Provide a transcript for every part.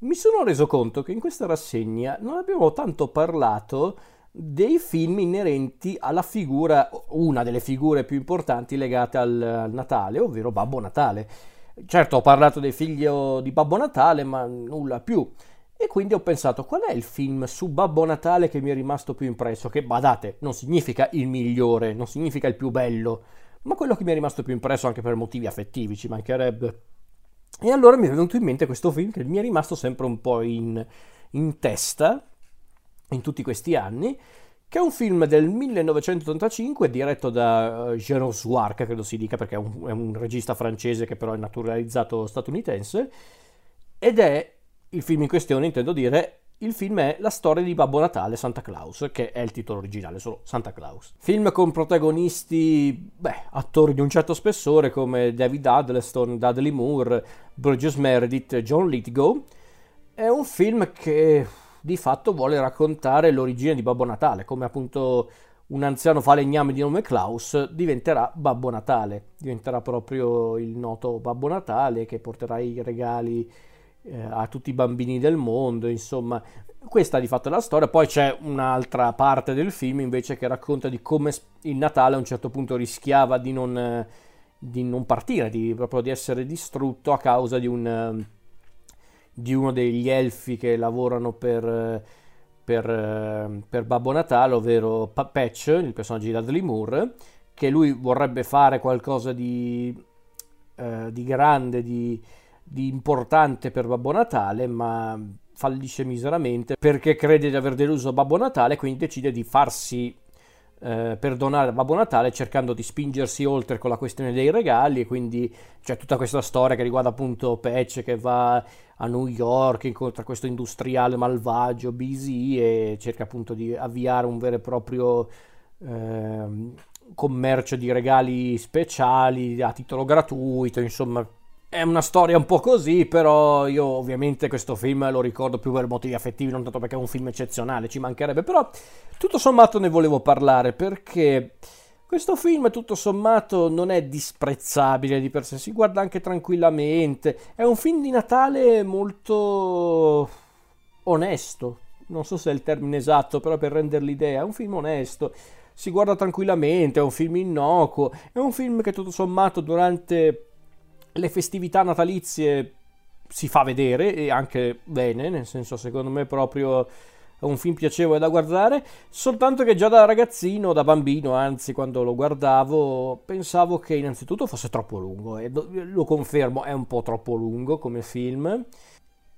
mi sono reso conto che in questa rassegna non abbiamo tanto parlato dei film inerenti alla figura, una delle figure più importanti legate al, al Natale, ovvero Babbo Natale. Certo, ho parlato del figlio di Babbo Natale, ma nulla più. E quindi ho pensato, qual è il film su Babbo Natale che mi è rimasto più impresso? Che, badate, non significa il migliore, non significa il più bello, ma quello che mi è rimasto più impresso anche per motivi affettivi, ci mancherebbe. E allora mi è venuto in mente questo film che mi è rimasto sempre un po' in, in testa in tutti questi anni, che è un film del 1985 diretto da uh, Jérôme Suarca, credo si dica perché è un, è un regista francese che però è naturalizzato statunitense, ed è il film in questione, intendo dire, il film è La storia di Babbo Natale, Santa Claus, che è il titolo originale, solo Santa Claus. Film con protagonisti, beh, attori di un certo spessore come David Huddleston, Dudley Moore, Burgess Meredith, John Lithgow. È un film che di fatto vuole raccontare l'origine di Babbo Natale, come appunto un anziano falegname di nome Klaus diventerà Babbo Natale, diventerà proprio il noto Babbo Natale che porterà i regali eh, a tutti i bambini del mondo, insomma, questa di fatto è la storia. Poi c'è un'altra parte del film invece che racconta di come il Natale a un certo punto rischiava di non, di non partire, di, proprio di essere distrutto a causa di, un, di uno degli elfi che lavorano per, per, per Babbo Natale, ovvero Patch, il personaggio di Dudley Moore, che lui vorrebbe fare qualcosa di, eh, di grande, di di importante per Babbo Natale, ma fallisce miseramente perché crede di aver deluso Babbo Natale, quindi decide di farsi eh, perdonare Babbo Natale cercando di spingersi oltre con la questione dei regali e quindi c'è tutta questa storia che riguarda appunto Patch che va a New York, incontra questo industriale malvagio, Busy e cerca appunto di avviare un vero e proprio eh, commercio di regali speciali a titolo gratuito, insomma è una storia un po' così, però io ovviamente questo film lo ricordo più per motivi affettivi, non tanto perché è un film eccezionale, ci mancherebbe, però tutto sommato ne volevo parlare perché questo film tutto sommato non è disprezzabile di per sé, si guarda anche tranquillamente, è un film di Natale molto onesto, non so se è il termine esatto, però per rendere l'idea, è un film onesto, si guarda tranquillamente, è un film innocuo, è un film che tutto sommato durante le festività natalizie si fa vedere e anche bene, nel senso secondo me proprio è un film piacevole da guardare, soltanto che già da ragazzino, da bambino, anzi quando lo guardavo, pensavo che innanzitutto fosse troppo lungo e lo confermo, è un po' troppo lungo come film.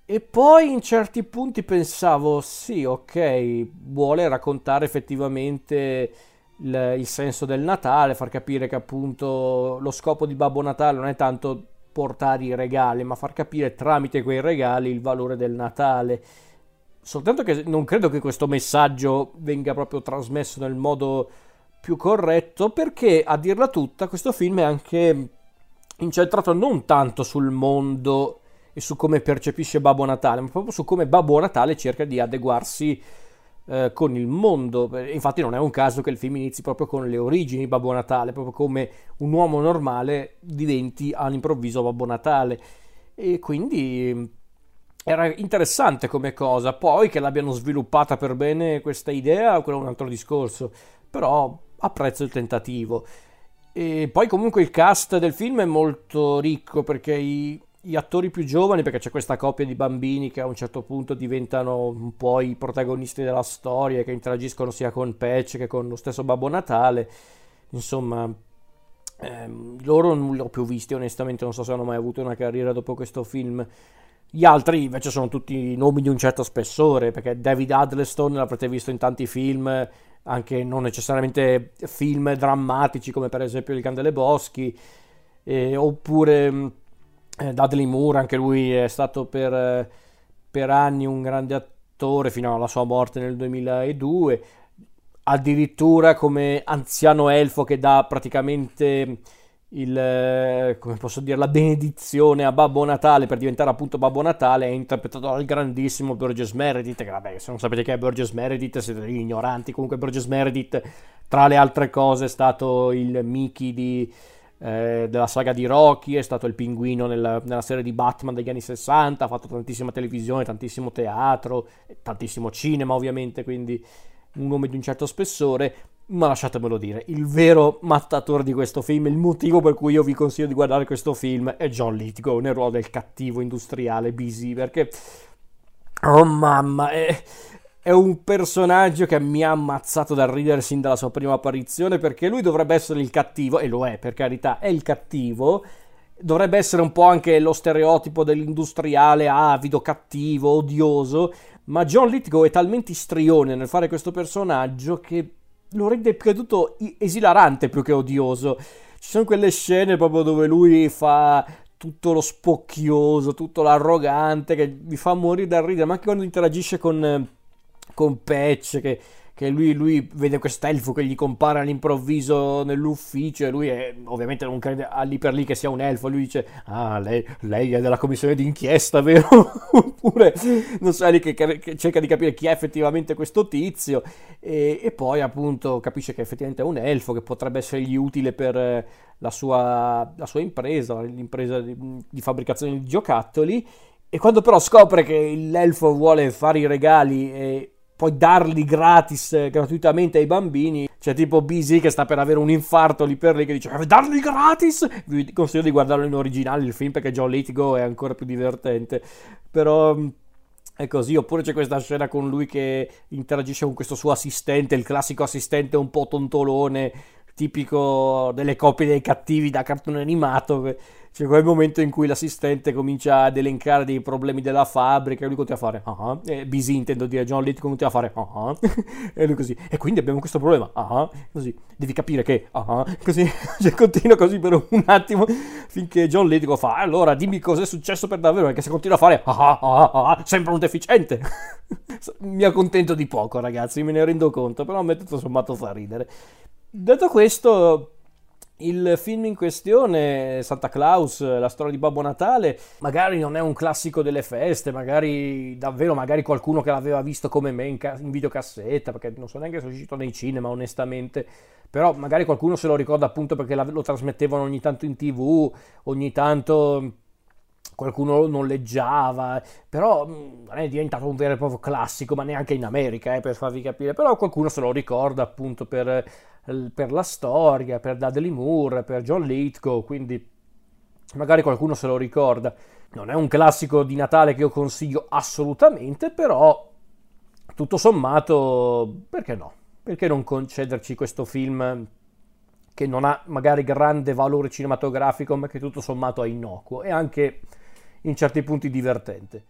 E poi in certi punti pensavo, sì, ok, vuole raccontare effettivamente il, il senso del Natale, far capire che appunto lo scopo di Babbo Natale non è tanto portare i regali, ma far capire tramite quei regali il valore del Natale. Soltanto che non credo che questo messaggio venga proprio trasmesso nel modo più corretto, perché a dirla tutta, questo film è anche incentrato non tanto sul mondo e su come percepisce Babbo Natale, ma proprio su come Babbo Natale cerca di adeguarsi eh, con il mondo. Infatti non è un caso che il film inizi proprio con le origini di Babbo Natale, proprio come un uomo normale diventi all'improvviso Babbo Natale. E quindi mm, era interessante come cosa. Poi che l'abbiano sviluppata per bene questa idea, quello è un altro discorso. Però apprezzo il tentativo. E poi comunque il cast del film è molto ricco perché i, gli attori più giovani, perché c'è questa coppia di bambini che a un certo punto diventano un po' i protagonisti della storia, che interagiscono sia con Patch che con lo stesso Babbo Natale. Insomma, ehm, loro non li ho più visti, onestamente non so se hanno mai avuto una carriera dopo questo film. Gli altri invece sono tutti nomi di un certo spessore, perché David Huddleston l'avrete visto in tanti film, anche non necessariamente film drammatici come per esempio Il Candele Boschi, eh, oppure Dudley Moore, anche lui è stato per, eh, per anni un grande attore fino alla sua morte nel 2002, addirittura come anziano elfo che dà praticamente il, eh, come posso dire, la benedizione a Babbo Natale per diventare appunto Babbo Natale è interpretato dal grandissimo Burgess Meredith che vabbè se non sapete che è Burgess Meredith siete degli ignoranti. Comunque Burgess Meredith tra le altre cose è stato il Mickey di eh, della saga di Rocky, è stato il pinguino nella, nella, serie di Batman degli anni 60, ha fatto tantissima televisione, tantissimo teatro, tantissimo cinema ovviamente, quindi un nome di un certo spessore, ma lasciatemelo dire, il vero mattatore di questo film, il motivo per cui io vi consiglio di guardare questo film è John Lithgow nel ruolo del cattivo industriale busy, perché... Oh mamma, è, è un personaggio che mi ha ammazzato dal ridere sin dalla sua prima apparizione, perché lui dovrebbe essere il cattivo, e lo è per carità, è il cattivo, dovrebbe essere un po' anche lo stereotipo dell'industriale avido, cattivo, odioso, ma John Lithgow è talmente istrione nel fare questo personaggio che lo rende creduto esilarante più che odioso. Ci sono quelle scene proprio dove lui fa tutto lo spocchioso, tutto l'arrogante che mi fa morire dal ridere, ma anche quando interagisce con, con Patch che che lui, lui vede quest'elfo che gli compare all'improvviso nell'ufficio e lui è, ovviamente non crede lì per lì che sia un elfo, lui dice ah lei, lei è della commissione d'inchiesta vero? oppure non so lì che, che, cerca di capire chi è effettivamente questo tizio e, e, poi appunto capisce che effettivamente è un elfo che potrebbe essergli utile per la sua, la sua impresa, l'impresa di, di fabbricazione di giocattoli e quando però scopre che l'elfo vuole fare i regali e poi darli gratis, eh, gratuitamente ai bambini. C'è tipo BZ che sta per avere un infarto lì per lì che dice eh, darli gratis. Vi consiglio di guardarlo in originale il film perché John Lithgow è ancora più divertente. Però mm, è così, oppure c'è questa scena con lui che interagisce con questo suo assistente, il classico assistente un po' tontolone, tipico delle coppie dei cattivi da cartone animato c'è quel momento in cui l'assistente comincia ad elencare dei problemi della fabbrica e lui continua a fare ah, uh busy intendo dire John Lithgow continua a fare ah, e lui così e quindi abbiamo questo problema ah, così devi capire che ah, così cioè, continua così per un attimo finché John Lithgow fa allora dimmi cos'è successo per davvero perché se continua a fare ah, ah, ah, sembra un deficiente. Mi accontento di poco ragazzi me ne rendo conto però a me tutto sommato fa ridere. Detto questo il film in questione, Santa Claus, la storia di Babbo Natale, magari non è un classico delle feste, magari davvero, magari qualcuno che l'aveva visto come me in, ca- in videocassetta, perché non so neanche se è uscito nei cinema onestamente, però magari qualcuno se lo ricorda appunto perché la- lo trasmettevano ogni tanto in tv, ogni tanto qualcuno lo noleggiava, però non è diventato un vero e proprio classico, ma neanche in America, eh, per farvi capire, però qualcuno se lo ricorda appunto per per la storia, per Dudley Moore, per John Lithgow, quindi magari qualcuno se lo ricorda. Non è un classico di Natale che io consiglio assolutamente, però tutto sommato, perché no? Perché non concederci questo film che non ha magari grande valore cinematografico, ma che tutto sommato è innocuo e anche in certi punti divertente.